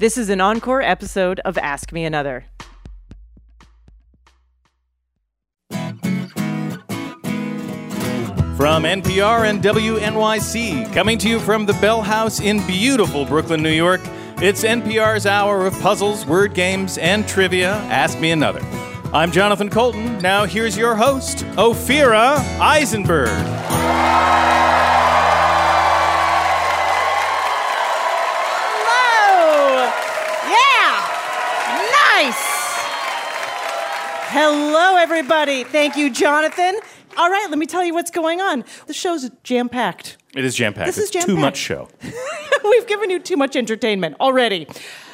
This is an encore episode of Ask Me Another. From NPR and WNYC, coming to you from the Bell House in beautiful Brooklyn, New York, it's NPR's hour of puzzles, word games, and trivia. Ask Me Another. I'm Jonathan Coulton. Now here's your host, Ophira Eisenberg. Hello, everybody. Thank you, Jonathan. All right, let me tell you what's going on. The show's jam packed. It is jam packed. This is It's too jam-packed. Too much show. We've given you too much entertainment already.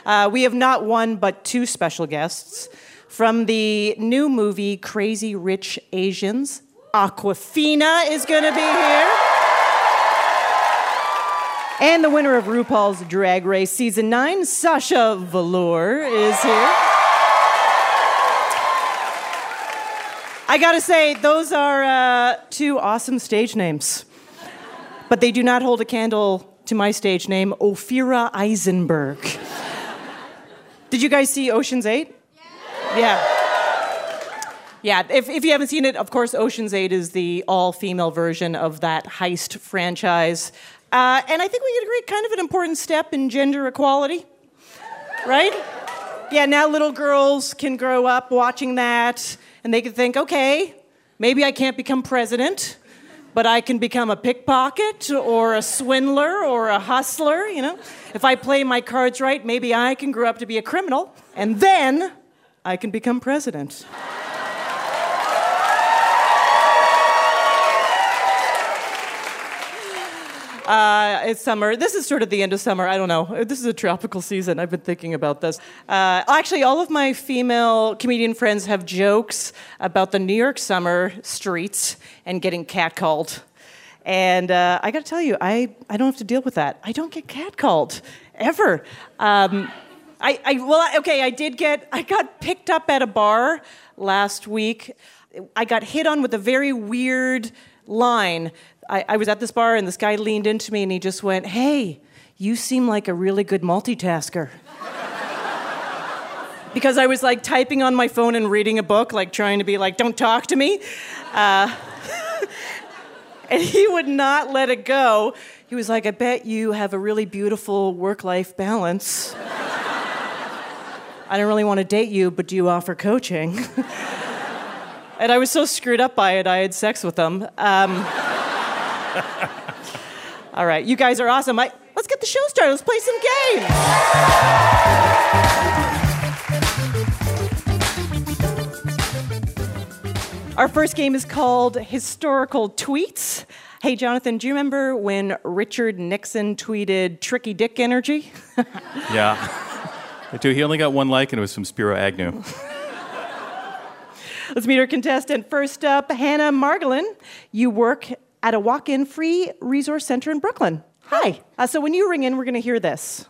Uh, we have not one but two special guests from the new movie Crazy Rich Asians. Awkwafina is going to be here. And the winner of RuPaul's Drag Race Season 9, Sasha Velour, is here. I gotta say, those are uh, two awesome stage names. But they do not hold a candle to my stage name, Ophira Eisenberg. Did you guys see Ocean's 8? Yeah. Yeah, if, if you haven't seen it, of course, Ocean's 8 is the all female version of that heist franchise. Uh, and I think we could agree, kind of an important step in gender equality, right? Yeah, now little girls can grow up watching that and they could think, okay, maybe I can't become president, but I can become a pickpocket or a swindler or a hustler, you know? If I play my cards right, maybe I can grow up to be a criminal and then I can become president. Uh, it's summer. This is sort of the end of summer. I don't know. This is a tropical season. I've been thinking about this. Uh, actually, all of my female comedian friends have jokes about the New York summer streets and getting catcalled. And uh, I got to tell you, I, I don't have to deal with that. I don't get catcalled ever. Um, I, I well, okay, I did get. I got picked up at a bar last week. I got hit on with a very weird line. I, I was at this bar and this guy leaned into me and he just went, "Hey, you seem like a really good multitasker." because I was like typing on my phone and reading a book, like trying to be like, "Don't talk to me." Uh, and he would not let it go. He was like, I bet you have a really beautiful work life balance. I don't really want to date you, but do you offer coaching? and I was so screwed up by it, I had sex with him. Um, all right, you guys are awesome. I, let's get the show started. Let's play some games. Our first game is called Historical Tweets. Hey, Jonathan, do you remember when Richard Nixon tweeted tricky dick energy? Yeah. I do. He only got one like, and it was from Spiro Agnew. Let's meet our contestant. First up, Hannah Margolin. You work at a walk in free resource center in Brooklyn. Hi. Uh, so when you ring in, we're going to hear this.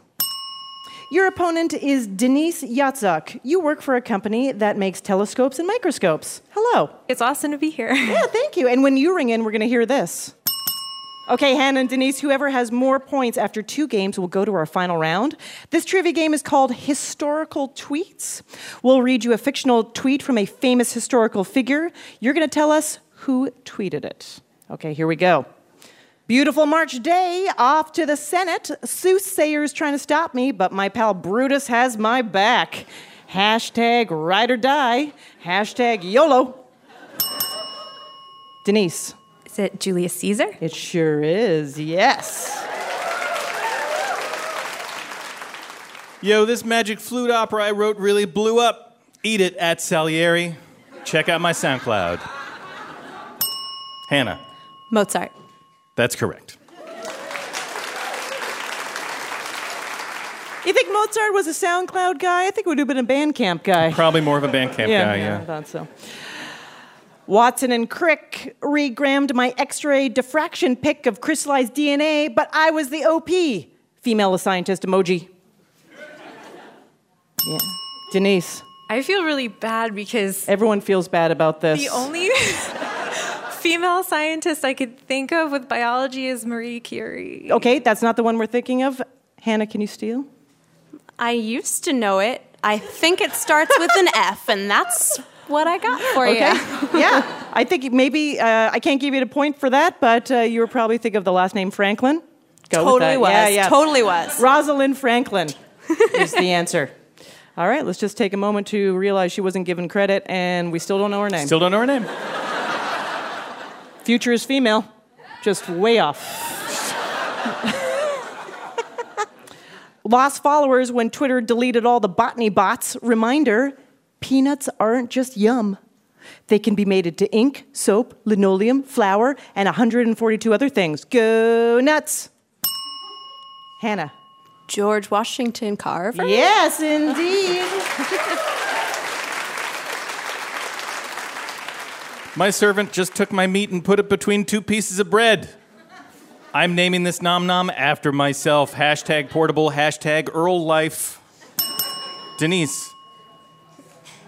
Your opponent is Denise Yatzuk. You work for a company that makes telescopes and microscopes. Hello. It's awesome to be here. Yeah, thank you. And when you ring in, we're going to hear this. Okay, Hannah and Denise, whoever has more points after two games will go to our final round. This trivia game is called Historical Tweets. We'll read you a fictional tweet from a famous historical figure. You're going to tell us who tweeted it. Okay, here we go. Beautiful March day, off to the Senate. Soothsayers trying to stop me, but my pal Brutus has my back. Hashtag ride or die. Hashtag YOLO. Denise. Is it Julius Caesar? It sure is, yes. Yo, this magic flute opera I wrote really blew up. Eat it at Salieri. Check out my SoundCloud. Hannah, Mozart. that's correct. You think Mozart was a SoundCloud guy? I think it would have been a Bandcamp guy. Probably more of a Bandcamp guy, I yeah. I thought so. Watson and Crick regrammed my X-ray diffraction pic of crystallized DNA, but I was the OP. Female scientist emoji. Yeah. Denise, I feel really bad because everyone feels bad about this. the only female scientist I could think of with biology is Marie Curie. Okay, that's not the one we're thinking of. Hannah, can you steal? I used to know it. I think it starts with an F, and that's what I got for it. Okay. you. yeah. I think maybe uh, I can't give you a point for that, but uh, you were probably thinking of the last name Franklin. Go with Totally that. was. Yeah, yeah. Totally was. Rosalind Franklin is the answer. All right, let's just take a moment to realize she wasn't given credit, and we still don't know her name. Still don't know her name. Future is female, just way off. Lost followers when Twitter deleted all the botany bots. Reminder peanuts aren't just yum. They can be made into ink, soap, linoleum, flour, and 142 other things. Go nuts! Hannah. George Washington Carver. Yes, indeed. My servant just took my meat and put it between two pieces of bread. I'm naming this nom nom after myself. Hashtag portable, hashtag Earl life. Denise,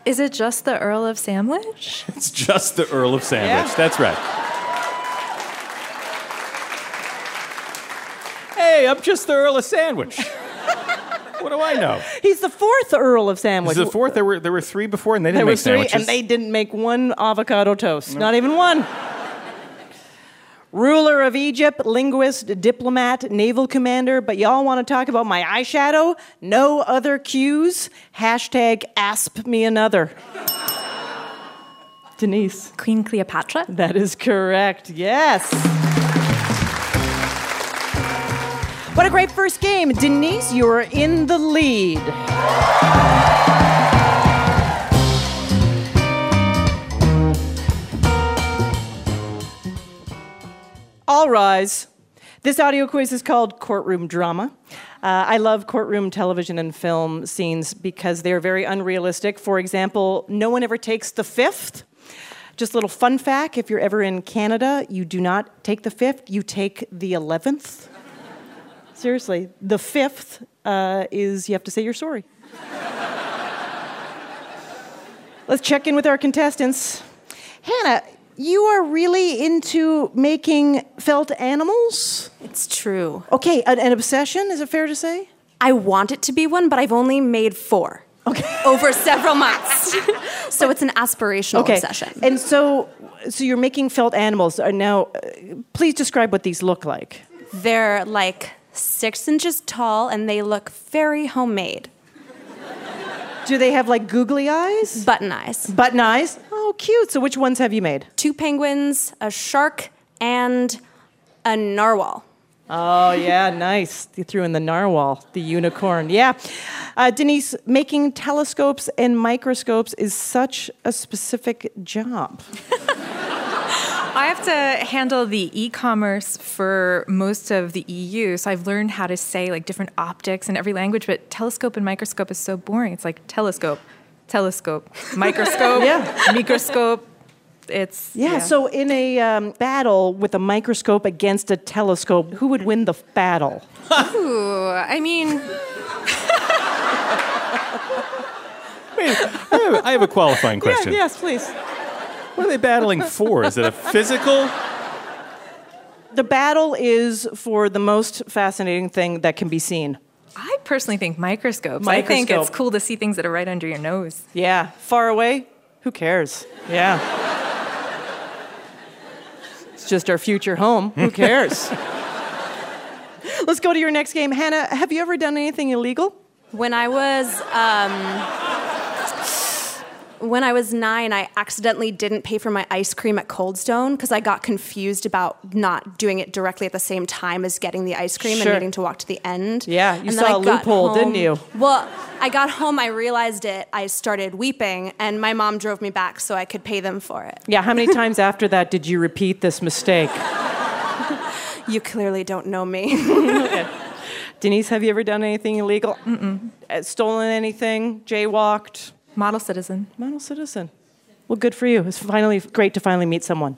Is it just the Earl of Sandwich? it's just the Earl of Sandwich. Yeah. That's right. Hey, I'm just the Earl of Sandwich. what do I know? He's the fourth Earl of Sandwich. This is the fourth. There were there were three before, and they didn't There make was three, sandwiches. and they didn't make one avocado toast. Not even one. Ruler of Egypt, linguist, diplomat, naval commander, but y'all want to talk about my eyeshadow? No other cues? Hashtag asp me another. Denise. Queen Cleopatra? That is correct. Yes. What a great first game. Denise, you are in the lead. All rise. This audio quiz is called Courtroom Drama. Uh, I love courtroom television and film scenes because they're very unrealistic. For example, no one ever takes the fifth. Just a little fun fact if you're ever in Canada, you do not take the fifth, you take the 11th. Seriously, the fifth uh, is you have to say you're sorry. Let's check in with our contestants. Hannah, you are really into making felt animals? It's true. Okay, an, an obsession, is it fair to say? I want it to be one, but I've only made four. Okay. Over several months. so it's an aspirational Okay. obsession. And so so you're making felt animals. Uh, Now, uh, please describe what these look like. They're like six inches tall and they look very homemade. Do they have like googly eyes? Button eyes. Button eyes? Oh, cute. So which ones have you made? Two penguins, a shark, and a narwhal. Oh, yeah, nice. You threw in the narwhal, the unicorn. Yeah. Uh, Denise, making telescopes and microscopes is such a specific job. I have to handle the e-commerce for most of the EU, so I've learned how to say like different optics in every language. But telescope and microscope is so boring. It's like telescope, telescope, microscope, Yeah. microscope. It's Yeah, so in a um, battle with a microscope against a telescope, who would win the f- battle? Ooh, I mean, Wait, I have, I have a qualifying question. yes, please. What are they battling for? Is it a physical? The battle is for the most fascinating thing that can be seen. I personally think microscopes. I think it's cool to see things that are right under your nose. Yeah, far away, who cares? Yeah. it's just our future home. Who cares? Let's go to your next game. Hannah, have you ever done anything illegal? When I was um, when I was nine, I accidentally didn't pay for my ice cream at Cold Stone because I got confused about not doing it directly at the same time as getting the ice cream Sure. and needing to walk to the end. Yeah, you And saw a I a got loophole, didn't you? Well, I got home, I realized it, I started weeping, and my mom drove me back so I could pay them for it. Yeah, how many times after that did you repeat this mistake? You clearly don't know me. Denise, have you ever done anything illegal? Mm-mm. Uh, stolen anything? Jaywalked? Model citizen. Model citizen. Well, good for you. It's finally great to finally meet someone.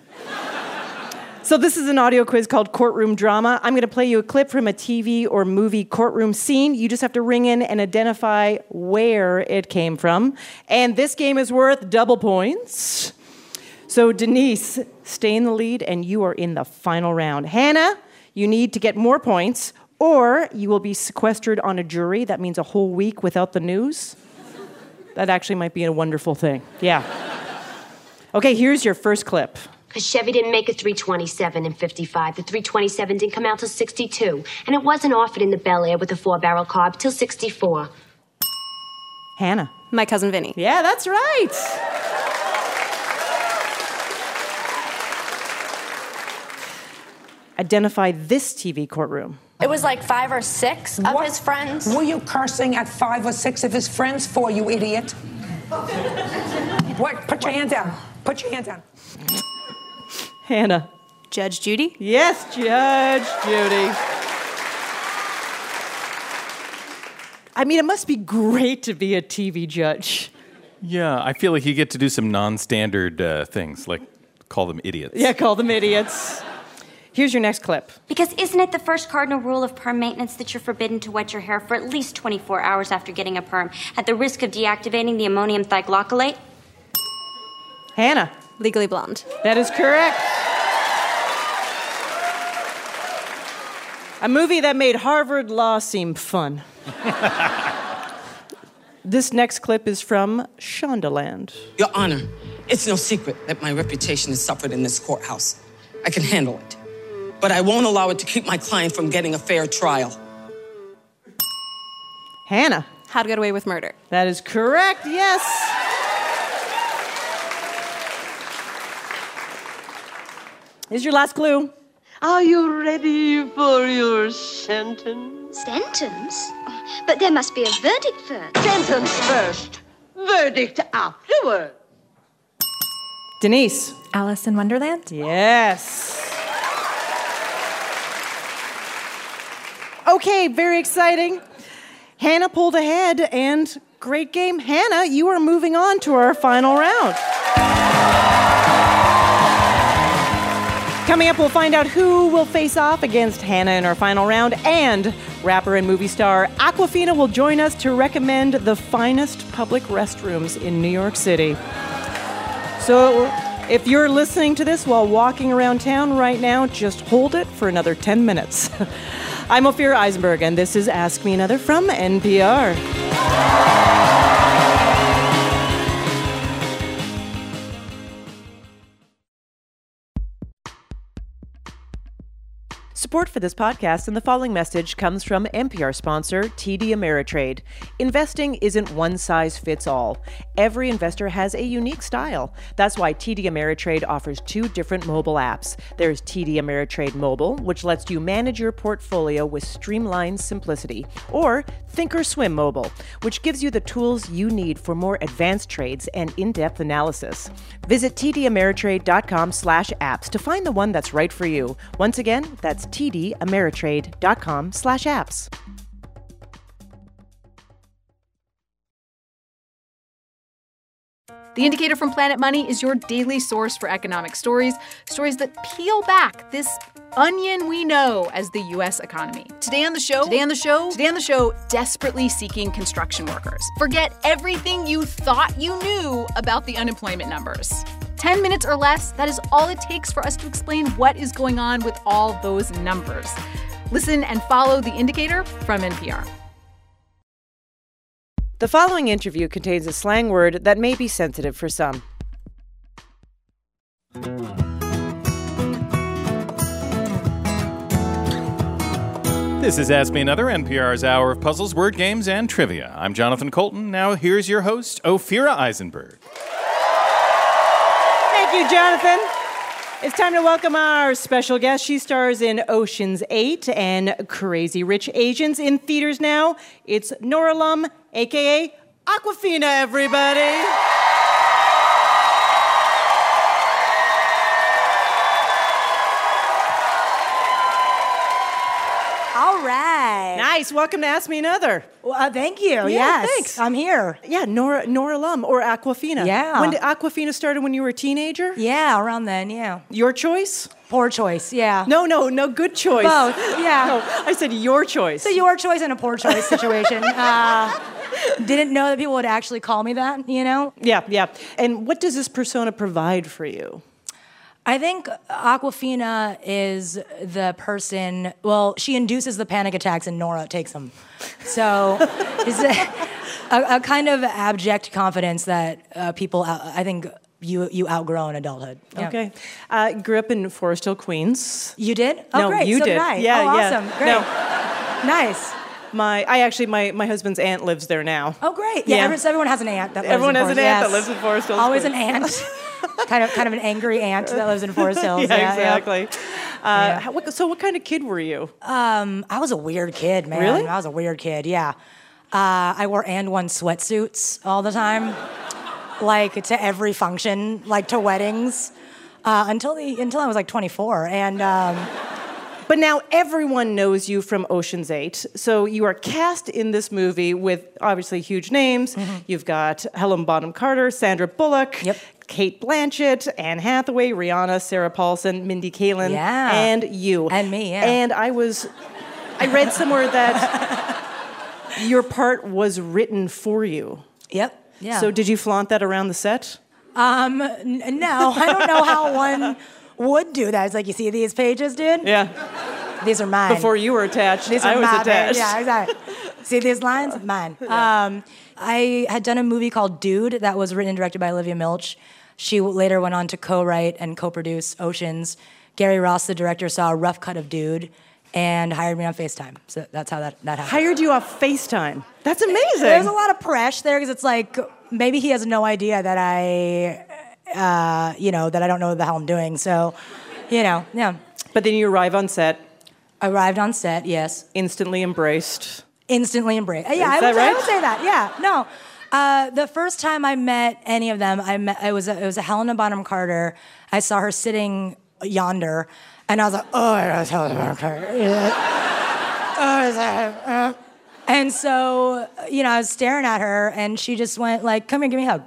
So, this is an audio quiz called Courtroom Drama. I'm going to play you a clip from a TV or movie courtroom scene. You just have to ring in and identify where it came from. And this game is worth double points. So, Denise, stay in the lead, and you are in the final round. Hannah, you need to get more points, Or you will be sequestered on a jury. That means a whole week without the news. That actually might be a wonderful thing. Yeah. Okay, here's your first clip. Because Chevy didn't make a 327 in 55. The 327 didn't come out till 62. And it wasn't offered in the Bel Air with a four barrel carb till 64. Hannah. My cousin Vinny. Yeah, that's right. Identify this TV courtroom. It was like five or six of What his friends. Were you cursing at five or six of his friends for, you idiot? what? Put your hand down. Put your hand down. Hannah. Judge Judy. Yes, Judge Judy. I mean, it must be great to be a TV judge. Yeah, I feel like you get to do some non standard uh, things, like call them idiots. Yeah, call them idiots. Here's your next clip. Because isn't it the first cardinal rule of perm maintenance that you're forbidden to wet your hair for at least 24 hours after getting a perm, at the risk of deactivating the ammonium thioglycolate? Hannah. Legally Blonde. That is correct. A movie that made Harvard Law seem fun. this next clip is from Shondaland. Your Honor, it's no secret that my reputation has suffered in this courthouse. I can handle it. But I won't allow it to keep my client from getting a fair trial. Hannah. How to Get Away with Murder. That is correct, yes. Here's your last clue. Are you ready for your sentence? Sentence? But there must be a verdict first. Sentence first, verdict afterward. Denise. Alice in Wonderland? Yes. Okay, very exciting. Hannah pulled ahead, and great game. Hannah, you are moving on to our final round. Coming up, we'll find out who will face off against Hannah in our final round, and rapper and movie star Awkwafina will join us to recommend the finest public restrooms in New York City. So, if you're listening to this while walking around town right now, just hold it for another 10 minutes. I'm Ophira Eisenberg, and this is Ask Me Another from NPR. Support for this podcast and the following message comes from NPR sponsor TD Ameritrade. Investing isn't one size fits all. Every investor has a unique style. That's why TD Ameritrade offers two different mobile apps. There's TD Ameritrade Mobile, which lets you manage your portfolio with streamlined simplicity, or Thinkorswim Mobile, which gives you the tools you need for more advanced trades and in-depth analysis. Visit tdameritrade.com/apps to find the one that's right for you. Once again, that's tdameritrade.com slash apps. The Indicator from Planet Money is your daily source for economic stories, stories that peel back this onion we know as the US economy. Today on the show, today on the show, today on the show, desperately seeking construction workers. Forget everything you thought you knew about the unemployment numbers. 10 minutes or less, that is all it takes for us to explain what is going on with all those numbers. Listen and follow The Indicator from NPR. The following interview contains a slang word that may be sensitive for some. This is Ask Me Another, NPR's hour of puzzles, word games, and trivia. I'm Jonathan Coulton. Now here's your host, Ophira Eisenberg. Thank you, Jonathan. It's time to welcome our special guest. She stars in Ocean's 8 and Crazy Rich Asians in theaters now. It's Nora Lum, aka Awkwafina, everybody. Nice. Welcome to Ask Me Another. Well, uh, thank you. Yeah, yes. thanks. I'm here. Yeah, Nora Nora Lum or Awkwafina. Yeah. When did Awkwafina started when you were a teenager? Yeah, around then, yeah. Your choice? Poor choice, yeah. No, no, no, good choice. Both, yeah. No, I said your choice. So your choice and a poor choice situation. uh, didn't know that people would actually call me that, you know? Yeah, yeah. And what does this persona provide for you? I think Awkwafina is the person. Well, she induces the panic attacks, and Nora takes them. So it's a, a, a kind of abject confidence that uh, people. I think you you outgrow in adulthood. Yeah. Okay. Uh, grew up in Forest Hill, Queens. You did? Oh, no, great. you So did. did I. Yeah, Oh, yeah. awesome. Great. No, Nice. my I actually my my husband's aunt lives there now. Oh, great. Yeah, Yeah. every- everyone has an aunt that lives Everyone in has an Forest- aunt that lives in Forest Hills, Always an aunt. kind of kind of an angry aunt that lives in Forest Hills. yeah, yeah, yeah. exactly. Uh, how- what- so, what kind of kid were you? Um, I was a weird kid, man. Really? I was a weird kid. Yeah. Uh, I wore and one sweatsuits all the time, like to every function, like to weddings, uh, until the until I was like 24. And um, But now everyone knows you from Ocean's Eight. So you are cast in this movie with obviously huge names. Mm-hmm. You've got Helen Bonham Carter, Sandra Bullock, Cate Blanchett, Anne Hathaway, Rihanna, Sarah Paulson, Mindy Kaling, Yeah. and you. And me, yeah. And I was, I read somewhere that your part was written for you. Yep. Yeah. So did you flaunt that around the set? um, n- no, I don't know how one would do that. It's like you see these pages, dude. Yeah. These are mine. Before you were attached, These are I was my attached. Yeah, exactly. See these lines? Mine. Um, I had done a movie called Dude that was written and directed by Olivia Milch. She later went on to co-write and co-produce Oceans. Gary Ross, the director, saw a rough cut of Dude and hired me on FaceTime. So that's how that, that happened. Hired you off FaceTime. That's amazing. There's a lot of pressure there because it's like maybe he has no idea that I, uh, you know, that I don't know what the hell I'm doing. So, you know, yeah. But then you arrive on set. Arrived on set, yes. Instantly embraced. Instantly embraced. Yeah, I would, that I would say that. Yeah, no. Uh, the first time I met any of them, I met. It was a, it was a Helena Bonham Carter. I saw her sitting yonder, and I was like, oh, that's Helena Bonham Carter. Yeah. Oh, uh. And so, you know, I was staring at her, and she just went like, "Come here, give me a hug."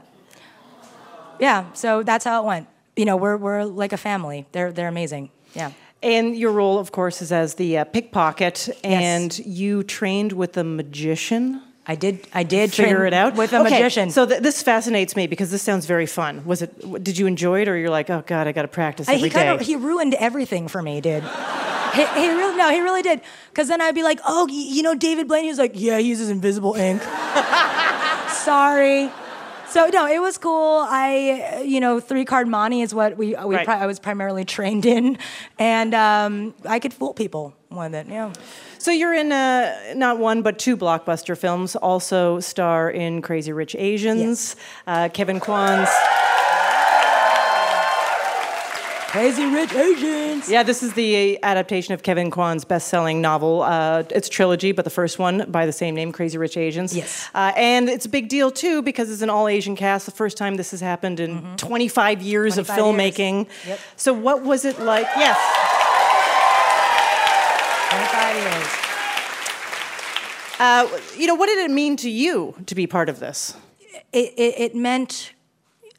Yeah. So that's how it went. You know, we're we're like a family. They're they're amazing. Yeah. And your role, of course, is as the uh, pickpocket, and you trained with a magician. I did. I did figure it out with a Okay, magician. So th- this fascinates me because this sounds very fun. Was it? Did you enjoy it, or you're like, oh god, I got to practice every he kind day? of he ruined everything for me, dude. he, he really no, he really did. Because then I'd be like, oh, you know, David Blaine. He was like, yeah, he uses invisible ink. Sorry. So no, it was cool. I, you know, three card monte is what we, we Right. pri- I was primarily trained in, and um, I could fool people with it. Yeah. So you're in uh, not one but two blockbuster films. Also star in Crazy Rich Asians. Uh, Kevin Kwan's. Crazy Rich Asians. Yeah, this is the adaptation of Kevin Kwan's best-selling novel. Uh, it's a trilogy, but the first one by the same name, Crazy Rich Asians. Yes. Uh, and it's a big deal too because it's an all-Asian cast. The first time this has happened in 25 years of 25 Mm-hmm. years. filmmaking. Yep. So what was it like? Yes. 25 years. Uh, you know, what did it mean to you to be part of this? it, it, it meant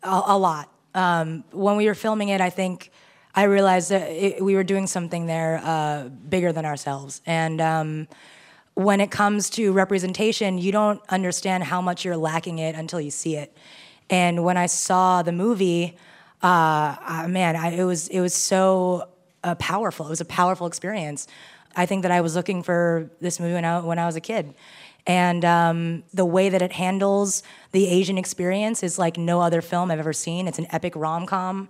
a, a lot. Um, when we were filming it, I think I realized that it, we were doing something there uh, bigger than ourselves. And um, when it comes to representation, you don't understand how much you're lacking it until you see it. And when I saw the movie, uh, man, I, it was it was so uh, powerful. It was a powerful experience. I think that I was looking for this movie when I, when I was a kid. And um, the way that it handles the Asian experience is like no other film I've ever seen. It's an epic rom com,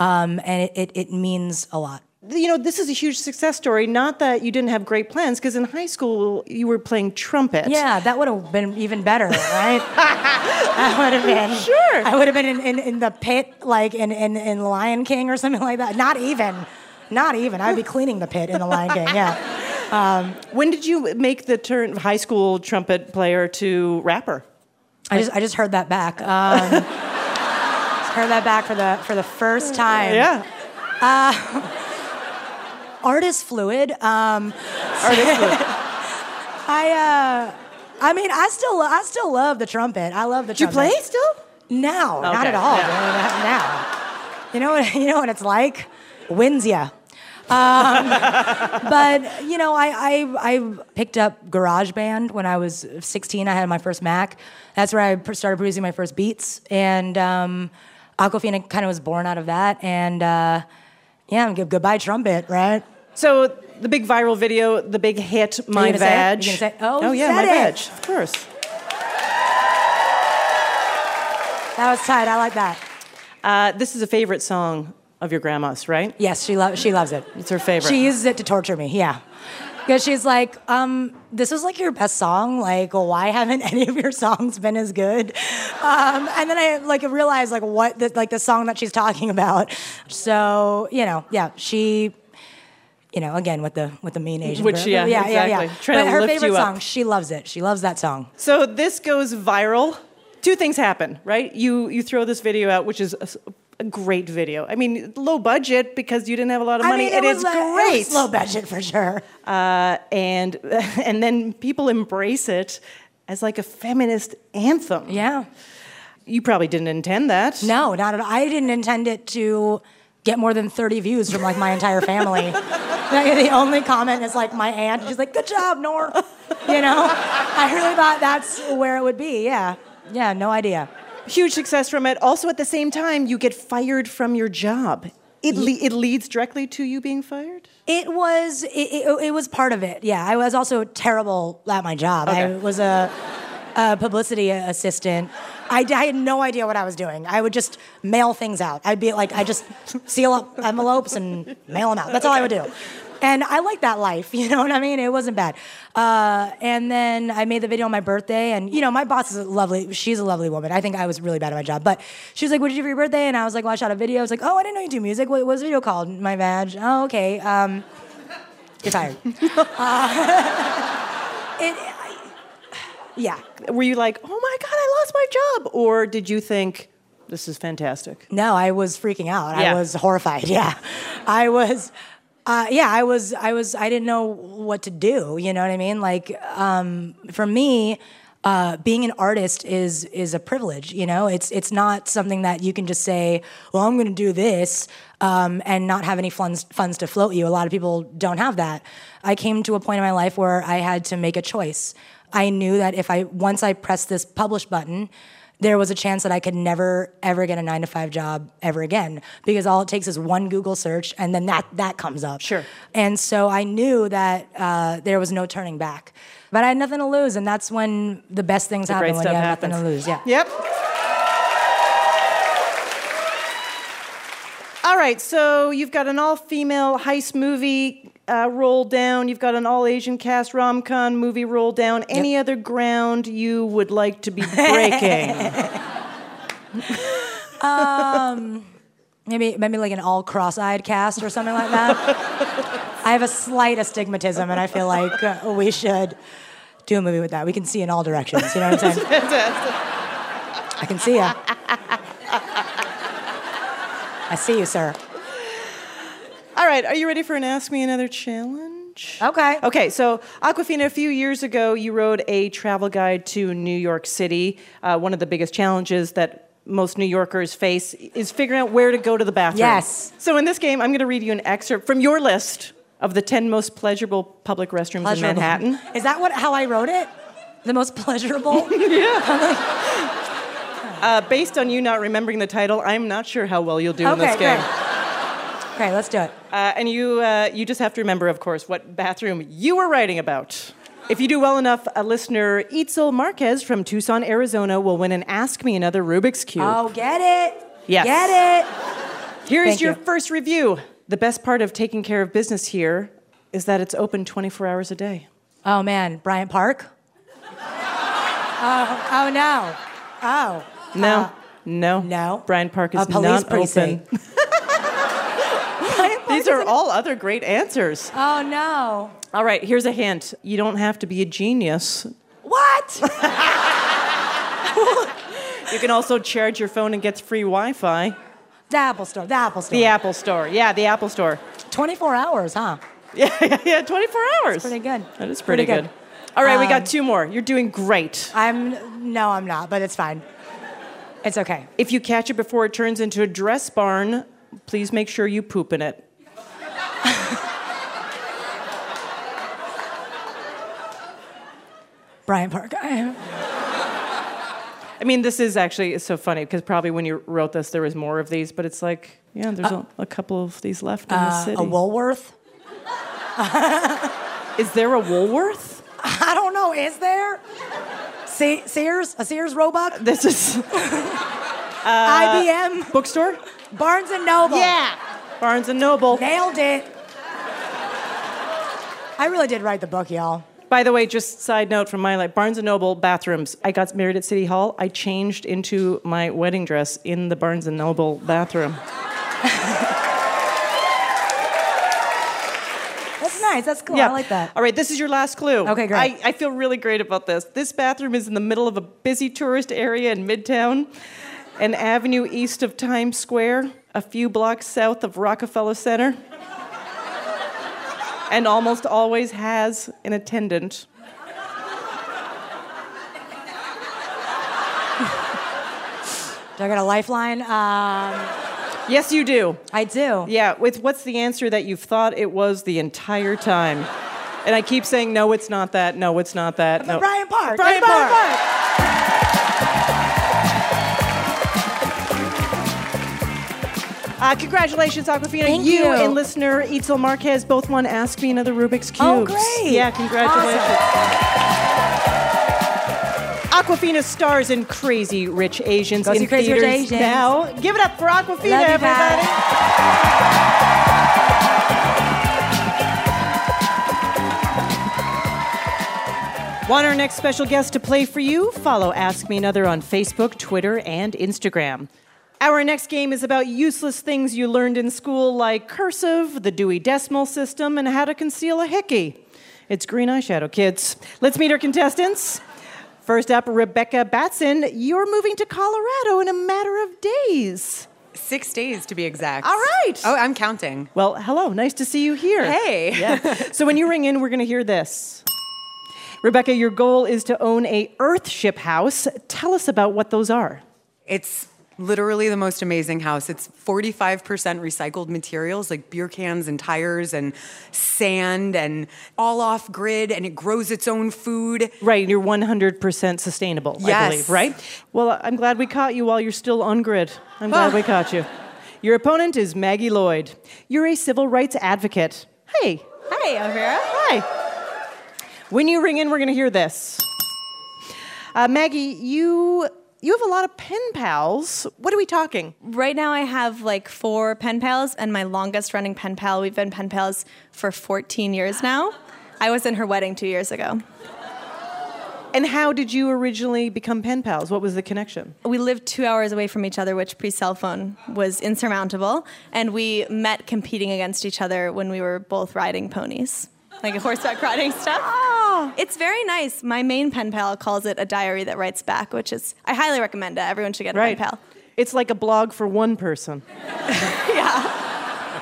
um, and it, it, it means a lot. You know, this is a huge success story. Not that you didn't have great plans, because in high school you were playing trumpet. Yeah, that would have been even better, right? I would have been. Sure. I would have been in, in, in the pit, like in, in, in Lion King or something like that. Not even. Not even. I'd be cleaning the pit in the Lion King, yeah. Um, when did you make the turn high school trumpet player to rapper? I just I just heard that back. Um, heard that back for the for the first time. Yeah. Uh, art is fluid. Um, Art is fluid. I uh, I mean, I still I still love the trumpet. I love the Do you trumpet. play still? No, not at all. yeah. Now, you know what you know what it's like. Wins ya. Um, but you know, I, I I picked up GarageBand when I was 16. I had my first Mac. That's where I started producing my first beats, and um, Awkwafina kind of was born out of that. And uh, Yeah, goodbye trumpet, right? So the big viral video, the big hit, My gonna say it? Vag. Say- oh, oh yeah, My. Vag, of course. That was tight. I like that. Uh, this is a favorite song of your grandma's, right? Yes, she loves she loves it. It's her favorite. She uses it to torture me. Yeah. Because she's like, um, this was like your best song. Like, why haven't any of your songs been as good? Um, and then I like realized like what the, like the song that she's talking about. So you know, yeah, she, you know, again with the with the mean Asian. Which, girl. yeah, yeah, yeah, yeah. Trying But her favorite song, she loves it. She loves that song. So this goes viral. Two things happen, right? You you throw this video out, which is a, great video. I mean, low budget because you didn't have a lot of I money, mean, and it it's was, uh, it great. was low budget for sure. Uh, and and then people embrace it as like a feminist anthem. Yeah. You probably didn't intend that. No, not at all. I didn't intend it to get more than 30 views from like my entire family. The only comment is like my aunt. She's like, good job, Nor. You know? I really thought that's where it would be. Yeah. Yeah, no idea. Huge success from it. Also, at the same time, you get fired from your job. It, le- it leads directly to you being fired? It was it, it, oh, it was part of it. Yeah, I was also terrible at my job. I was a, a publicity assistant. I, I, had no idea what I was doing. I would just mail things out. I'd be like, I just seal up envelopes and mail them out. That's all I would do. And I liked that life, you know what I mean? It wasn't bad. Uh, and then I made the video on my birthday, and you know, my boss is a lovely. She's a lovely woman. I think I was really bad at my job, but she was like, "What did you do for your birthday?" And I was like, "Well, I shot a video." I was like, "Oh, I didn't know you do music. What, was the video called?" My badge. Oh, okay. Um, you're fired. uh, it, I, yeah. Were you like, oh my God, I lost my job? Or did you think, this is fantastic? No, I was freaking out. Yeah. I was horrified. Yeah, I was. Uh, yeah, I was. I was. I didn't know what to do. You know what I mean? Like, um, for me, uh, being an artist is is a privilege. You know, it's it's not something that you can just say, "Well, I'm going to do this," um, and not have any funds funds to float you. A lot of people don't have that. I came to a point in my life where I had to make a choice. I knew that if I once I pressed this publish button there was a chance that I could never ever get a nine to five job ever again because all it takes is one Google search and then that that comes up. Sure. And so I knew that uh, there was no turning back, but I had nothing to lose, and that's when the best things The happen when you have happens. nothing to lose. Yeah. Yep. All right, so you've got an all female heist movie uh, roll down. You've got an all Asian cast rom com movie roll down. Any other ground you would like to be breaking? Um, maybe maybe like an all cross-eyed cast or something like that. I have a slight astigmatism, and I feel like uh, we should do a movie with that. We can see in all directions. You know what I'm saying? I can see you. I see you, sir. All right, are you ready for an Ask Me Another challenge? Okay. Okay, so Awkwafina, a few years ago, you wrote a travel guide to New York City. Uh, one of the biggest challenges that most New Yorkers face is figuring out where to go to the bathroom. Yes. So in this game, I'm going to read you an excerpt from your list of the 10 most pleasurable public restrooms in Manhattan. Is that what how I wrote it? The most pleasurable? Uh, based on you not remembering the title, I'm not sure how well you'll do in this game. great. Okay, let's do it. Uh, and you, uh, you just have to remember, of course, what bathroom you were writing about. If you do well enough, a listener, Itzel Marquez from Tucson, Arizona, will win an Ask Me Another Rubik's Cube. Oh, get it? Yes. Get it? Here's Thank your you. first review. The best part of taking care of business here is that it's open 24 hours a day. Oh man, Bryant Park? oh, oh no. Oh. No, Uh, no, no. Bryant Park is A police not precinct. open. These are all other great answers. Oh no. All right, here's a hint. You don't have to be a genius. What? You can also charge your phone and get free Wi-Fi. the Apple Store. The Apple Store. The Apple Store. Yeah, the Apple Store. 24 hours, huh? Yeah, yeah, yeah 24 hours. That's pretty good. That is pretty, Pretty good. good. All right, we Um, got two more. You're doing great. I'm no, I'm not, but it's fine. It's okay. If you catch it before it turns into a dress barn, please make sure you poop in it. Bryant Park. I- mean, this is actually it's so funny because probably when you wrote this, there was more of these, but it's like, yeah, there's a, a couple of these left in the Uh, city. a Woolworth? is there a Woolworth? I don't know. Is there? Se- Sears? A Sears Roebuck? This is IBM? bookstore. Barnes and Noble. Yeah. Barnes and Noble. Nailed it. I really did write the book, y'all. By the way, just side note from my life, Barnes and Noble bathrooms. I got married at City Hall. I changed into my wedding dress in the Barnes and Noble bathroom. That's nice. That's cool. Yeah. I like that. All right, this is your last clue. Okay, great. I, I feel really great about this. This bathroom is in the middle of a busy tourist area in Midtown, an avenue east of Times Square, a few blocks south of Rockefeller Center, and almost always has an attendant. Do I got a lifeline? Um, Yes, you do. I do. Yeah, with what's the answer that you've thought it was the entire time? And I keep saying, no, it's not that. No, it's not that. No. Bryant Park. Bryant That's Park. Uh, congratulations, Awkwafina. Thank you, you. and listener Itzel Marquez both won Ask Me Another Rubik's Cube. Oh, great. Yeah, congratulations. Awkwafina stars in Crazy Rich Asians Go in Crazy Rich theaters Asians. now. Give it up for Awkwafina, everybody. Want our next special guest to play for you? Follow Ask Me Another on Facebook, Twitter, and Instagram. Our next game is about useless things you learned in school, like cursive, the Dewey Decimal System, and how to conceal a hickey. It's green eyeshadow, kids. Let's meet our contestants. First up, Rebecca Batson. You're moving to Colorado in a matter of days. Six days to be exact. All right. Oh, I'm counting. Well, hello. Nice to see you here. Hey. Yeah. so when you ring in, we're going to hear this. Rebecca, your goal is to own a Earthship house. Tell us about what those are. It's literally the most amazing house. It's 45% recycled materials like beer cans and tires and sand and all off grid, and it grows its own food. Right, and you're 100% sustainable, I Yes. believe, right? Well, I'm glad we caught you while you're still on grid. I'm glad we caught you. Your opponent is Maggie Lloyd. You're a civil rights advocate. Hey. Hi, Ophira. Hi. When you ring in, we're going to hear this. Uh, Maggie, you you have a lot of pen pals. What are we talking? Right now, I have like four pen pals, and my longest running pen pal, we've been pen pals for 14 years now. I was in her wedding two years ago. And how did you originally become pen pals? What was the connection? We lived two hours away from each other, which pre cell phone was insurmountable. And we met competing against each other when we were both riding ponies, like horseback riding stuff. Oh, Oh. It's very nice. My main pen pal calls it a diary that writes back, which is, I highly recommend it. Everyone should get a Right. pen pal. It's like a blog for one person. yeah.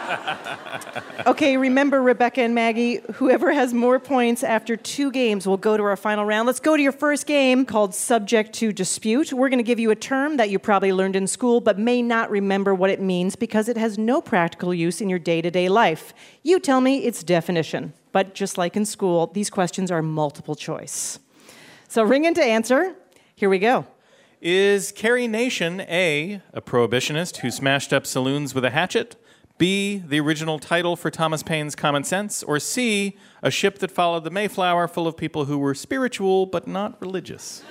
Okay, remember, Rebecca and Maggie, whoever has more points after two games will go to our final round. Let's go to your first game called Subject to Dispute. We're going to give you a term that you probably learned in school but may not remember what it means because it has no practical use in your day to day life. You tell me its definition. But just like in school, these questions are multiple choice. So ring in to answer. Here we go. Is Carrie Nation A, a prohibitionist who smashed up saloons with a hatchet? B, the original title for Thomas Paine's Common Sense? Or C, a ship that followed the Mayflower full of people who were spiritual but not religious?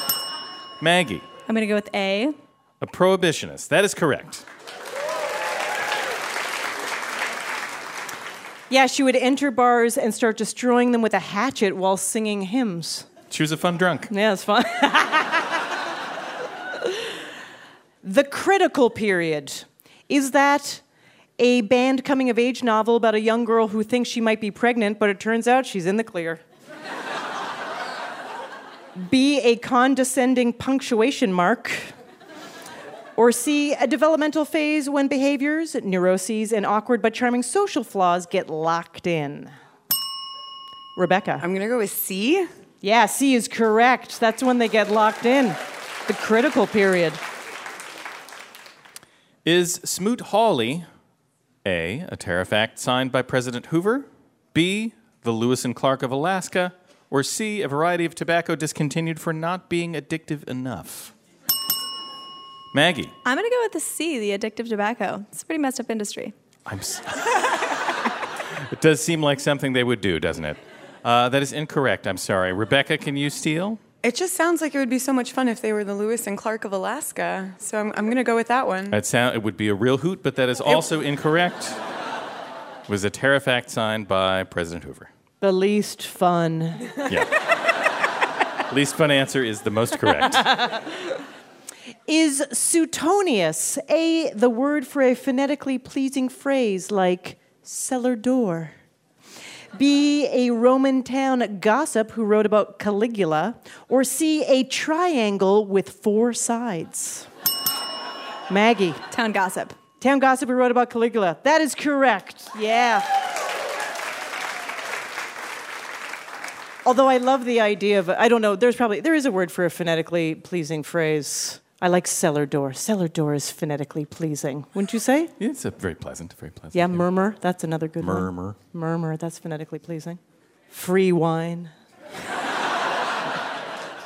Maggie, I'm going to go with A. a prohibitionist. That is correct. Yeah, she would enter bars and start destroying them with a hatchet while singing hymns. She was a fun drunk. Yeah, it's fun. the critical period. Is that a banned coming of age novel about a young girl who thinks she might be pregnant, but it turns out she's in the clear? B, a condescending punctuation mark? Or C, a developmental phase when behaviors, neuroses, and awkward but charming social flaws get locked in? Rebecca. I'm going to go with C. Yeah, C is correct. That's when they get locked in. The critical period. Is Smoot Hawley A, a tariff act signed by President Hoover? B, the Lewis and Clark of Alaska? Or C, a variety of tobacco discontinued for not being addictive enough? Maggie. I'm going to go with the C, the addictive tobacco. It's a pretty messed up industry. I'm. S- it does seem like something they would do, doesn't it? Uh, that is incorrect. I'm sorry. Rebecca, can you steal? It just sounds like it would be so much fun if they were the Lewis and Clark of Alaska. So I'm, I'm going to go with that one. That sound, it would be a real hoot, but that is also incorrect. It was a tariff act signed by President Hoover. The least fun. Yeah. Least fun answer is the most correct. Is Suetonius A, the word for a phonetically pleasing phrase like cellar door? B, a Roman town gossip who wrote about Caligula? Or C, a triangle with four sides? Maggie. Town gossip. Town gossip who wrote about Caligula. That is correct. Yeah. Although I love the idea of, I don't know, there's probably, there is a word for a phonetically pleasing phrase. I like cellar door. Cellar door is phonetically pleasing, wouldn't you say? It's a very pleasant, very pleasant. Yeah, murmur. That's another good one. Murmur. Murmur. That's phonetically pleasing. Free wine.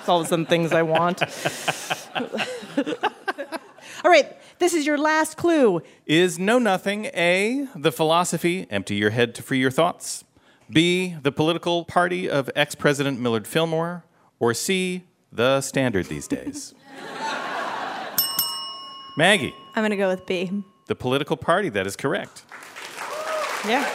it's all of some things I want. all right, this is your last clue. Is Know Nothing A, the philosophy, empty your head to free your thoughts? B, the political party of ex President Millard Fillmore? Or C, the standard these days? Maggie, I'm going to go with B. the political party, that is correct. Yeah.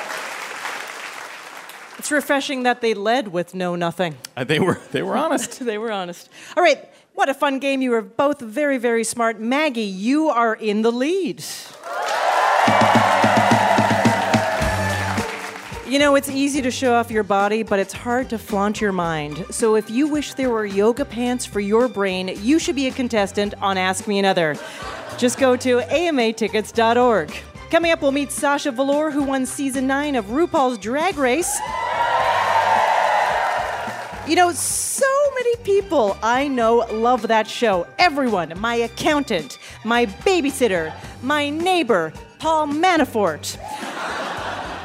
It's refreshing that they led with know nothing. Uh, they were they were honest. they were honest. All right, what a fun game. You were both very, very smart. Maggie, you are in the lead. You know, it's easy to show off your body, but it's hard to flaunt your mind. So if you wish there were yoga pants for your brain, you should be a contestant on Ask Me Another. Just go to amatickets.org. Coming up, we'll meet Sasha Velour, who won season nine of RuPaul's Drag Race. You know, so many people I know love that show. Everyone, my accountant, my babysitter, my neighbor, Paul Manafort.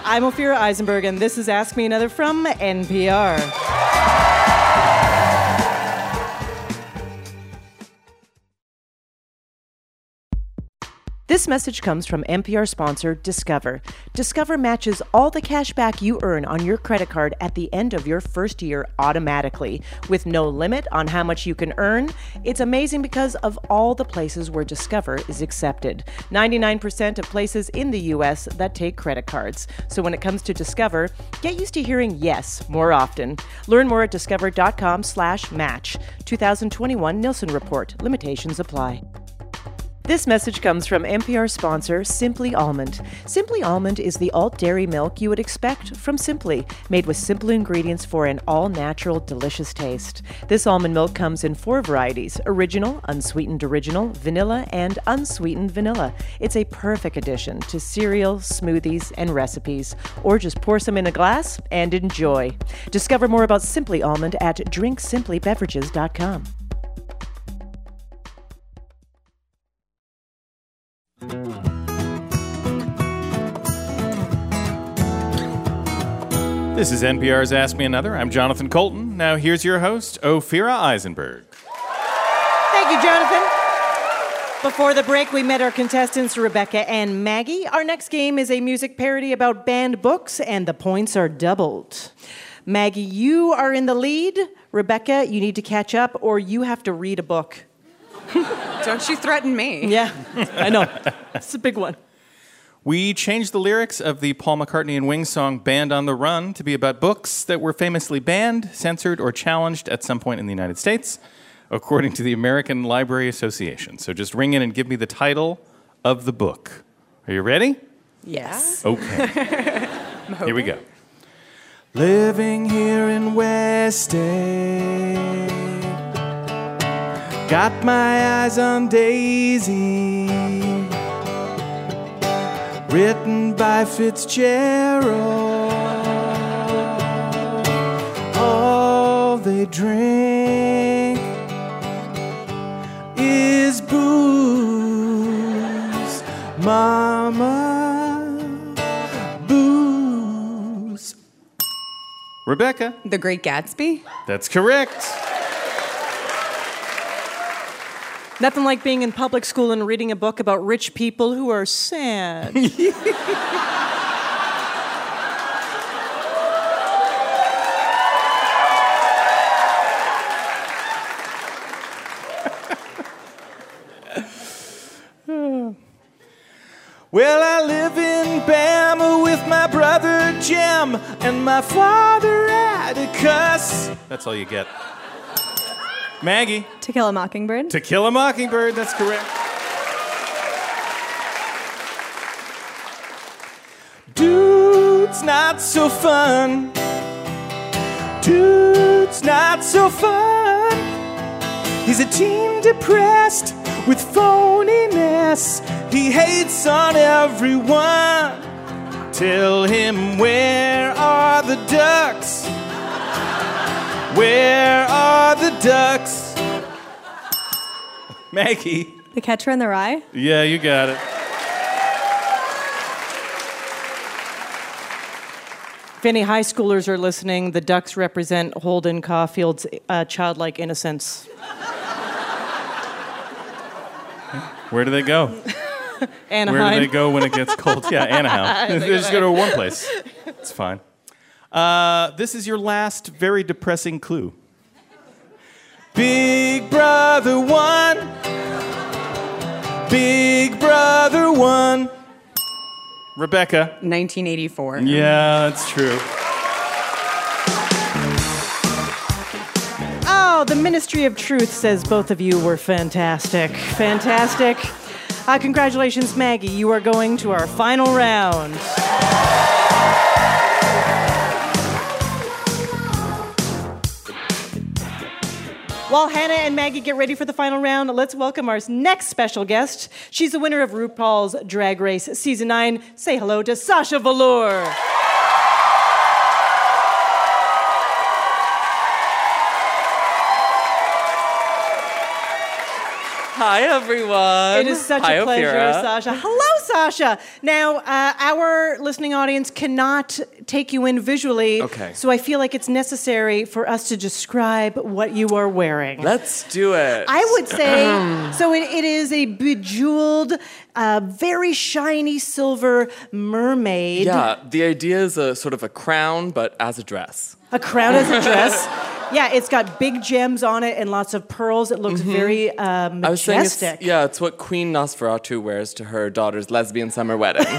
I'm Ophira Eisenberg, and this is Ask Me Another from NPR. This message comes from NPR sponsor Discover. Discover matches all the cash back you earn on your credit card at the end of your first year automatically, with no limit on how much you can earn. It's amazing because of all the places where Discover is accepted. 99% of places in the US that take credit cards. So when it comes to Discover, get used to hearing yes more often. Learn more at discover.com/slash match. 2021 Nielsen report. Limitations apply. This message comes from NPR sponsor Simply Almond. Simply Almond is the alt dairy milk you would expect from Simply, made with simple ingredients for an all natural, delicious taste. This almond milk comes in four varieties original, unsweetened original, vanilla, and unsweetened vanilla. It's a perfect addition to cereal, smoothies, and recipes. Or just pour some in a glass and enjoy. Discover more about Simply Almond at drinksimplybeverages.com. This is NPR's Ask Me Another. I'm Jonathan Coulton. Now here's your host, Ophira Eisenberg. Thank you, Jonathan. Before the break, we met our contestants, Rebecca and Maggie. Our next game is a music parody about banned books, and the points are doubled. Maggie, you are in the lead. Rebecca, you need to catch up, or you have to read a book. Don't you threaten me. Yeah, I know. It's a big one. We changed the lyrics of the Paul McCartney and Wings song Banned on the Run to be about books that were famously banned, censored, or challenged at some point in the United States, according to the American Library Association. So just ring in and give me the title of the book. Are you ready? Yes. Okay. Here we go. Living here in West Egg. Got my eyes on Daisy. Written by Fitzgerald. All they drink is booze. Mama, booze. Rebecca. The Great Gatsby? That's correct. Nothing like being in public school and reading a book about rich people who are sad. Well, I live in Bama with my brother Jim and my father Atticus. That's all you get. Maggie. To Kill a Mockingbird. To Kill a Mockingbird, that's correct. Dude's not so fun. Dude's not so fun. He's a teen depressed with phoniness. He hates on everyone. Tell him where are the ducks? Where are the ducks? Maggie. The Catcher in the Rye. Yeah, you got it. If any high schoolers are listening, the ducks represent Holden Caulfield's uh, childlike innocence. Where do they go? Anaheim. Where do they go when it gets cold? Yeah, Anaheim. they just go to one place. It's fine. Uh, this is your last very depressing clue. Big Brother one. Big Brother one. Rebecca. 1984. Yeah, that's true. Oh, the Ministry of Truth says both of you were fantastic. Fantastic. Uh, congratulations, Maggie. You are going to our final round. While Hannah and Maggie get ready for the final round, let's welcome our next special guest. She's the winner of RuPaul's Drag Race Season 9. Say hello to Sasha Velour. Hi, everyone. It is such Hi, a pleasure, Ophira. Sasha. Hello, Sasha. Now, uh, our listening audience cannot take you in visually. Okay. So I feel like it's necessary for us to describe what you are wearing. Let's do it. I would say so. It, it is a bejeweled, uh, very shiny silver mermaid. Yeah, the idea is a sort of a crown, but as a dress. A crown as a dress. Yeah, it's got big gems on it and lots of pearls. It looks very uh, I was saying, it's, majestic. yeah, it's what Queen Nosferatu wears to her daughter's lesbian summer wedding.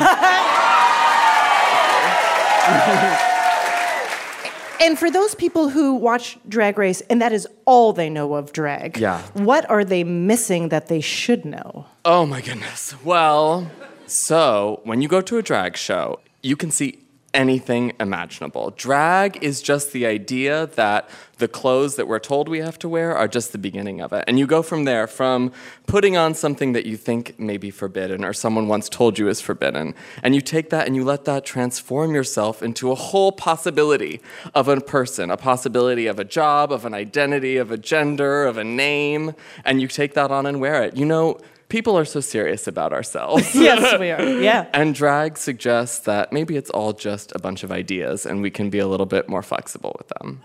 And for those people who watch Drag Race and that is all they know of drag, Yeah. what are they missing that they should know? oh my goodness. Well, so when you go to a drag show, you can see anything imaginable. Drag is just the idea that the clothes that we're told we have to wear are just the beginning of it. And you go from there, from putting on something that you think may be forbidden or someone once told you is forbidden, and you take that and you let that transform yourself into a whole possibility of a person, a possibility of a job, of an identity, of a gender, of a name, and you take that on and wear it. You know, people are so serious about ourselves. Yes, we are. Yeah. And drag suggests that maybe it's all just a bunch of ideas and we can be a little bit more flexible with them.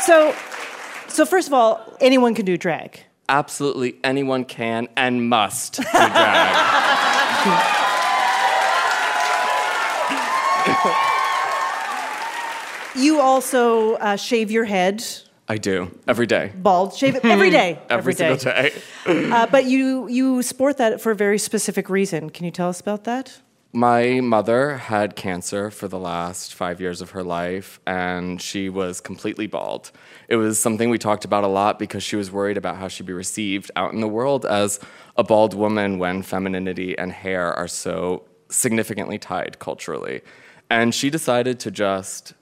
So, so first of all, anyone can do drag. Absolutely anyone can and must do drag. You also uh, shave your head I do every day. bald. Shave it every day. Every single day. Uh, but you you sport that for a very specific reason. Can you tell us about that? My mother had cancer for the last five years of her life, and she was completely bald. It was something we talked about a lot because she was worried about how she'd be received out in the world as a bald woman when femininity and hair are so significantly tied culturally. And she decided to just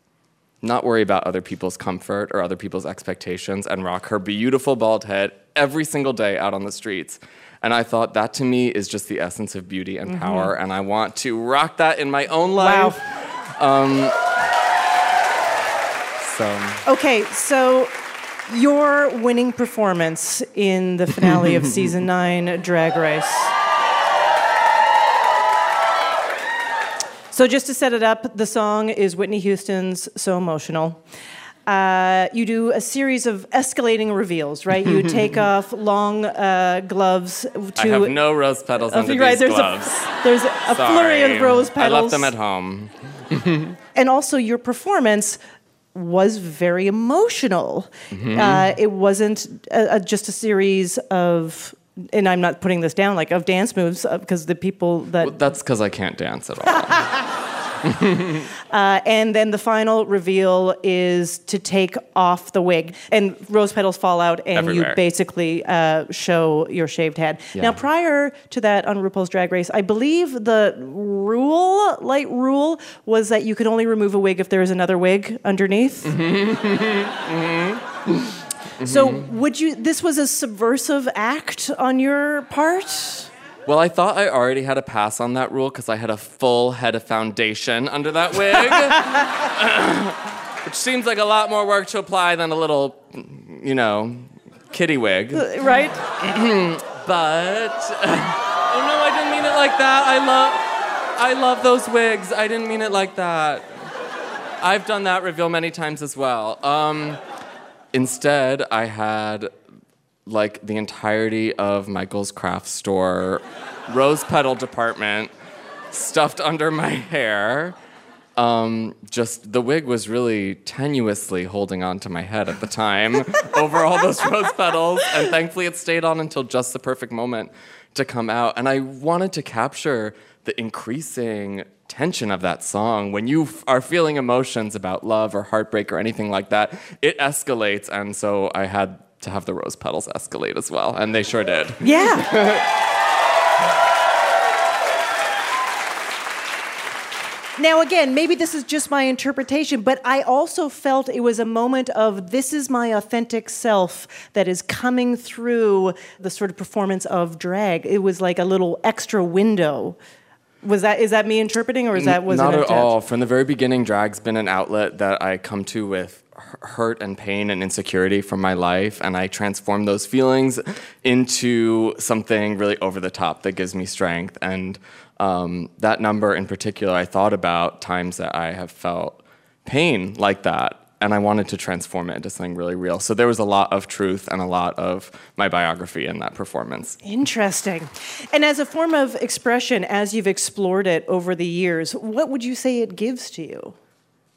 not worry about other people's comfort or other people's expectations and rock her beautiful bald head every single day out on the streets. And I thought that to me is just the essence of beauty and power, and I want to rock that in my own life. Um, so, Okay, so your winning performance in the finale of season nine Drag Race. So, just to set it up, the song is Whitney Houston's So Emotional. Uh, you do a series of escalating reveals, right? You take off long uh, gloves to. I have no rose petals Uh, under right, these there's gloves. A, there's a Sorry. flurry of rose petals. I left them at home. and also, your performance was very emotional. Mhm. Uh, it wasn't a, a, just a series of, and I'm not putting this down, like of dance moves, because the people that. Well, that's because I can't dance at all. Uh, and then the final reveal is to take off the wig, and rose petals fall out, and you basically uh, show your shaved head. Yeah. Now, prior to that on RuPaul's Drag Race, I believe the rule, light rule, was that you could only remove a wig if there was another wig underneath. So, would you? This was a subversive act on your part. Well, I thought I already had a pass on that rule because I had a full head of foundation under that wig, which seems like a lot more work to apply than a little, you know, kitty wig. Uh, Right? but oh no, I didn't mean it like that. I love, I love those wigs. I didn't mean it like that. I've done that reveal many times as well. Um, instead, I had like the entirety of Michael's craft store rose petal department stuffed under my hair. Um, just the wig was really tenuously holding on to my head at the time over all those rose petals, and thankfully it stayed on until just the perfect moment to come out. And I wanted to capture the increasing tension of that song when you f- are feeling emotions about love or heartbreak or anything like that. It escalates, and so I had to have the rose petals escalate as well, and they sure did. Yeah. Now, again, maybe this is just my interpretation, but I also felt it was a moment of this is my authentic self that is coming through the sort of performance of drag. It was like a little extra window. Was that is that me interpreting, or is that was not it at all? From the very beginning, drag's been an outlet that I come to with hurt and pain and insecurity from my life, and I transform those feelings into something really over the top that gives me strength. And um, that number in particular, I thought about times that I have felt pain like that. And I wanted to transform it into something really real. So there was a lot of truth and a lot of my biography in that performance. Interesting. And as a form of expression, as you've explored it over the years, what would you say it gives to you?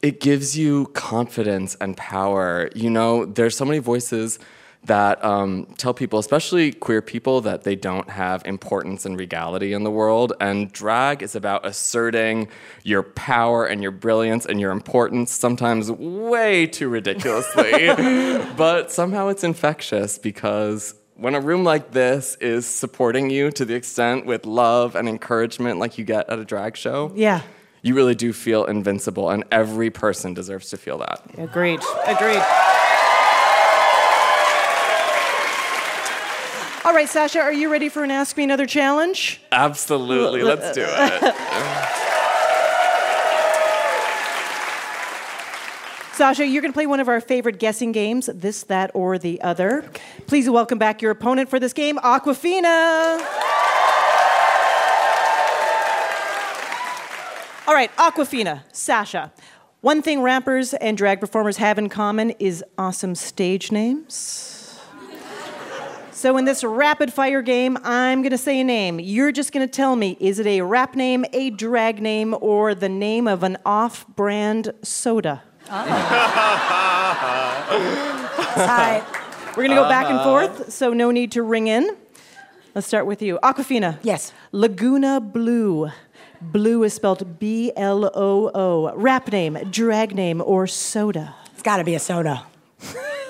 It gives you confidence and power. You know, there's so many voices that um, tell people, especially queer people, that they don't have importance and regality in the world. And drag is about asserting your power and your brilliance and your importance, sometimes way too ridiculously. but somehow it's infectious because when a room like this is supporting you to the extent with love and encouragement like you get at a drag show, Yeah. You really do feel invincible, and every person deserves to feel that. Agreed. Agreed. All right, Sasha, are you ready for an Ask Me Another challenge? Absolutely, let's do it. Sasha, you're going to play one of our favorite guessing games, this, that, or the other. Please welcome back your opponent for this game, Awkwafina. All right, Awkwafina, Sasha. One thing rappers and drag performers have in common is awesome stage names. So, in this rapid fire game, I'm going to say a name. You're just going to tell me is it a rap name, a drag name, or the name of an off brand soda? Hi. We're going to go back and Uh-huh. forth, so no need to ring in. Let's start with you. Awkwafina. Yes. Laguna Blue. Blue is spelled B L O O. Rap name, drag name, or soda? It's got to be a soda.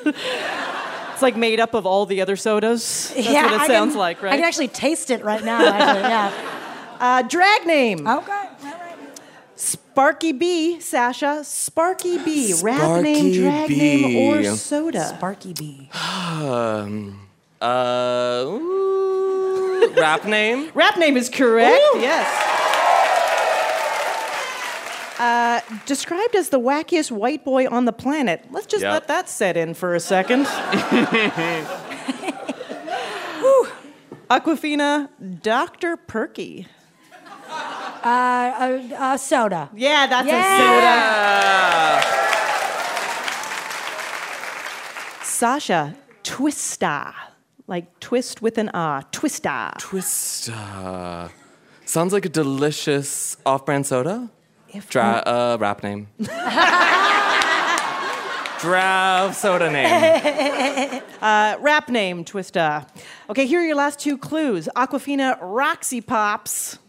It's like made up of all the other sodas. That's yeah, what it I sounds can- like, right? I can actually taste it right now. Actually, yeah. Uh, drag name. Okay. Sparky B, Sasha. Sparky B. Rap name, drag B. name, or soda? Sparky B. um, uh, ooh, rap name? Rap name is correct. Yes. Uh, described as the wackiest white boy on the planet. Let's just Yep. let that set in for a second. Awkwafina, Dr. Perky. Uh, uh, uh, soda. Yeah, that's Yeah. a soda. Sasha, twista. Like twist with an ah. Twista. Twista. Sounds like a delicious off-brand soda. Dra- uh, rap name. Draft soda name. uh, rap name, Twista. Okay, here are your last two clues. Awkwafina Roxy Pops.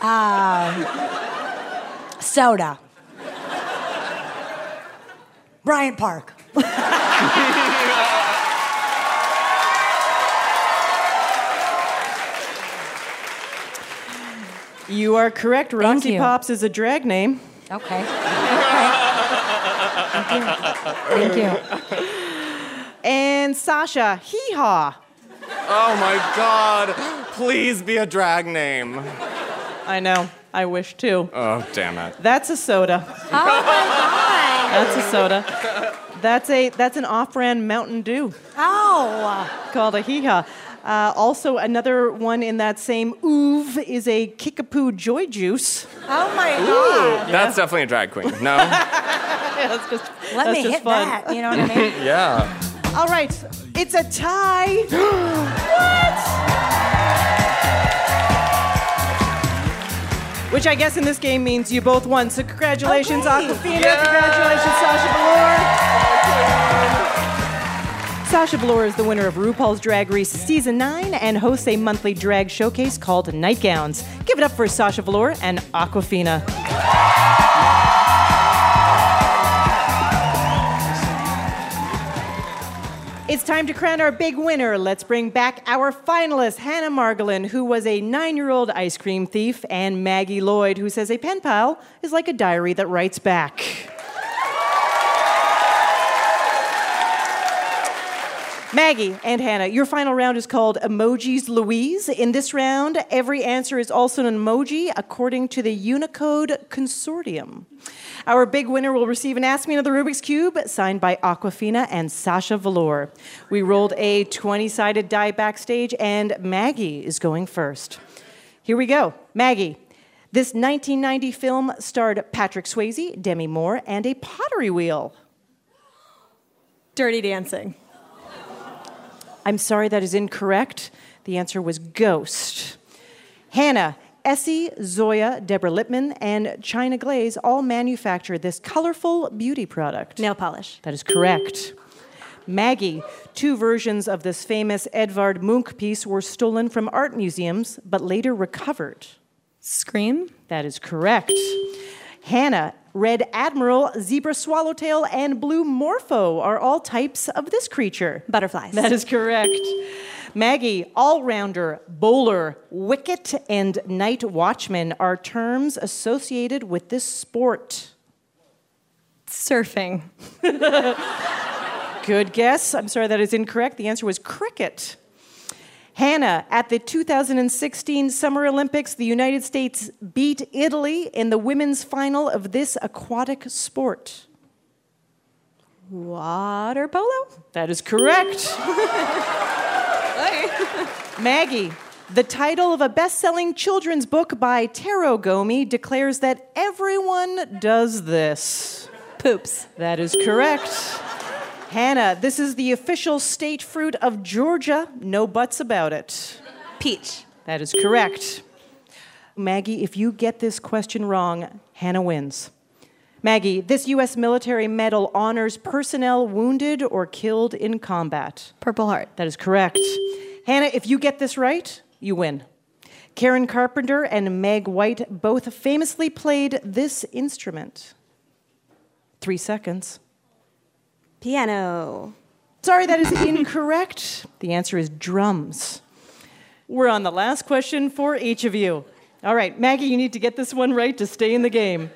Um, soda. Bryant Park. You are correct. Roxy you. Pops is a drag name. Okay. Thank you. And Sasha, hee haw. Oh my god. Please be a drag name. I know. I wish too. Oh, damn it. That's a soda. Oh my God. That's a soda. That's a that's an off-brand Mountain Dew Oh. called a hee haw. Uh, also, another one in that same oov is a Kickapoo Joy Juice. Oh my God. That's definitely a drag queen. No? Yeah, that's just Let that's me just hit fun. that. You know what I mean? yeah. All right, it's a tie. what? Which I guess in this game means you both won. So congratulations, Awkwafina. Yeah. Congratulations, Sasha Velour. Sasha Velour is the winner of RuPaul's Drag Race Season 9 and hosts a monthly drag showcase called Nightgowns. Give it up for Sasha Velour and Awkwafina. It's time to crown our big winner. Let's bring back our finalist, Hannah Margolin, who was a nine year old ice cream thief, and Maggie Lloyd, who says a pen pal is like a diary that writes back. Maggie and Hannah, your final round is called Emojis Louise. In this round, every answer is also an emoji according to the Unicode Consortium. Our big winner will receive an Ask Me Another Rubik's Cube signed by Awkwafina and Sasha Velour. We rolled a 20 sided die backstage, and Maggie is going first. Here we go. Maggie. This 1990 film starred Patrick Swayze, Demi Moore, and a pottery wheel. Dirty Dancing. I'm sorry, that is incorrect. The answer was Ghost. Hannah, Essie, Zoya, Deborah Lippmann, and China Glaze all manufacture this colorful beauty product. Nail polish. That is correct. Maggie, two versions of this famous Edvard Munch piece were stolen from art museums but later recovered. Scream. That is correct. Hannah, Red Admiral, Zebra Swallowtail, and Blue Morpho are all types of this creature. Butterflies. That is correct. Maggie, all rounder, bowler, wicket, and night watchman are terms associated with this sport. Surfing. Good guess. I'm sorry that is incorrect. The answer was cricket. Hannah, at the 2016 Summer Olympics, the United States beat Italy in the women's final of this aquatic sport. Water polo. That is correct. Maggie, the title of a best selling children's book by Taro Gomi declares that everyone does this. Poops. That is correct. Hannah, this is the official state fruit of Georgia. No buts about it. Peach. That is correct. Maggie, if you get this question wrong, Hannah wins. Maggie, this U.S. military medal honors personnel wounded or killed in combat. Purple Heart. That is correct. Hannah, if you get this right, you win. Karen Carpenter and Meg White both famously played this instrument. Three seconds. Piano. Sorry, that is incorrect. The answer is drums. We're on the last question for each of you. All right, Maggie, you need to get this one right to stay in the game.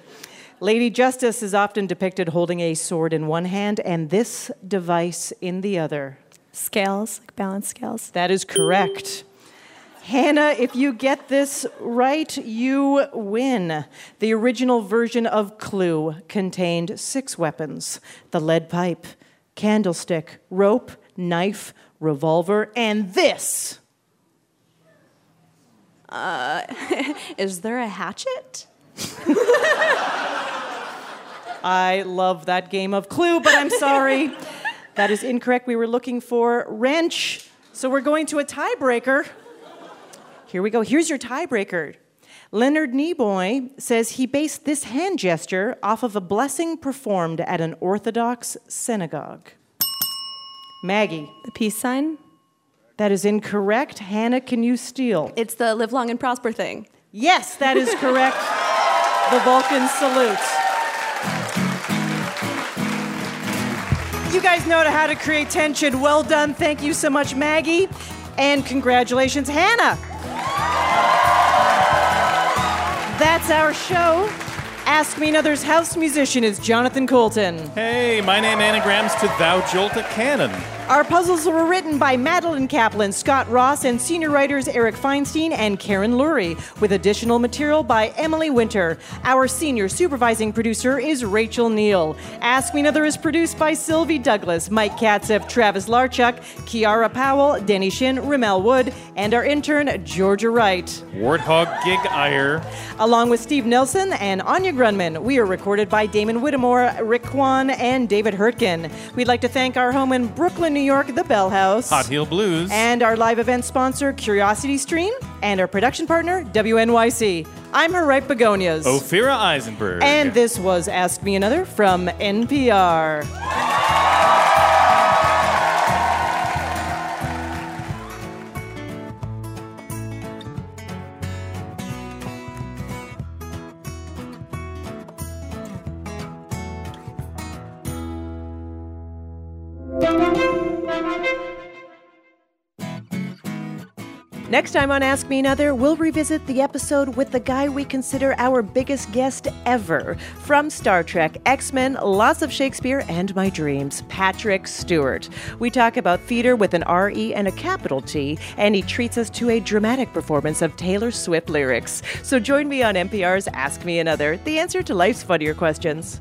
Lady Justice is often depicted holding a sword in one hand and this device in the other. Scales, like balance scales. That is correct. Hannah, if you get this right, you win. The original version of Clue contained six weapons the lead pipe, candlestick, rope, knife, revolver, and this. Uh, is there a hatchet? I love that game of Clue, but I'm sorry. that is incorrect. We were looking for wrench. So we're going to a tiebreaker. Here we go. Here's your tiebreaker. Leonard Nimoy says he based this hand gesture off of a blessing performed at an Orthodox synagogue. Maggie. The peace sign? That is incorrect. Hannah, can you steal? It's the live long and prosper thing. Yes, that is correct. the Vulcan salute. You guys know how to create tension. Well done. Thank you so much, Maggie. And congratulations, Hannah. That's our show. Ask Me Another's house musician is Jonathan Coulton. Hey, my name anagrams to Thou Jolta Cannon. Our puzzles were written by Madeline Kaplan, Scott Ross, and senior writers Eric Feinstein and Karen Lurie, with additional material by Emily Winter. Our senior supervising producer is Rachel Neal. Ask Me Another is produced by Sylvie Douglas, Mike Katzeff, Travis Larchuk, Kiara Powell, Denny Shin, Ramel Wood, and our intern, Georgia Wright. Warthog Gig Iyer. Along with Steve Nelson and Anya Grundmann, we are recorded by Damon Whittemore, Rick Kwan, and David Hurtgen. We'd like to thank our home in Brooklyn, New York, the Bell House. Hot Heel Blues. And our live event sponsor, Curiosity Stream, and our production partner, WNYC. I'm her right begonias. Ophira Eisenberg. And this was Ask Me Another from NPR. Next time on Ask Me Another, we'll revisit the episode with the guy we consider our biggest guest ever from Star Trek, X Men, Lots of Shakespeare, and My Dreams, Patrick Stewart. We talk about theater with an R-E and a capital T, and he treats us to a dramatic performance of Taylor Swift lyrics. So join me on NPR's Ask Me Another, the answer to life's funnier questions.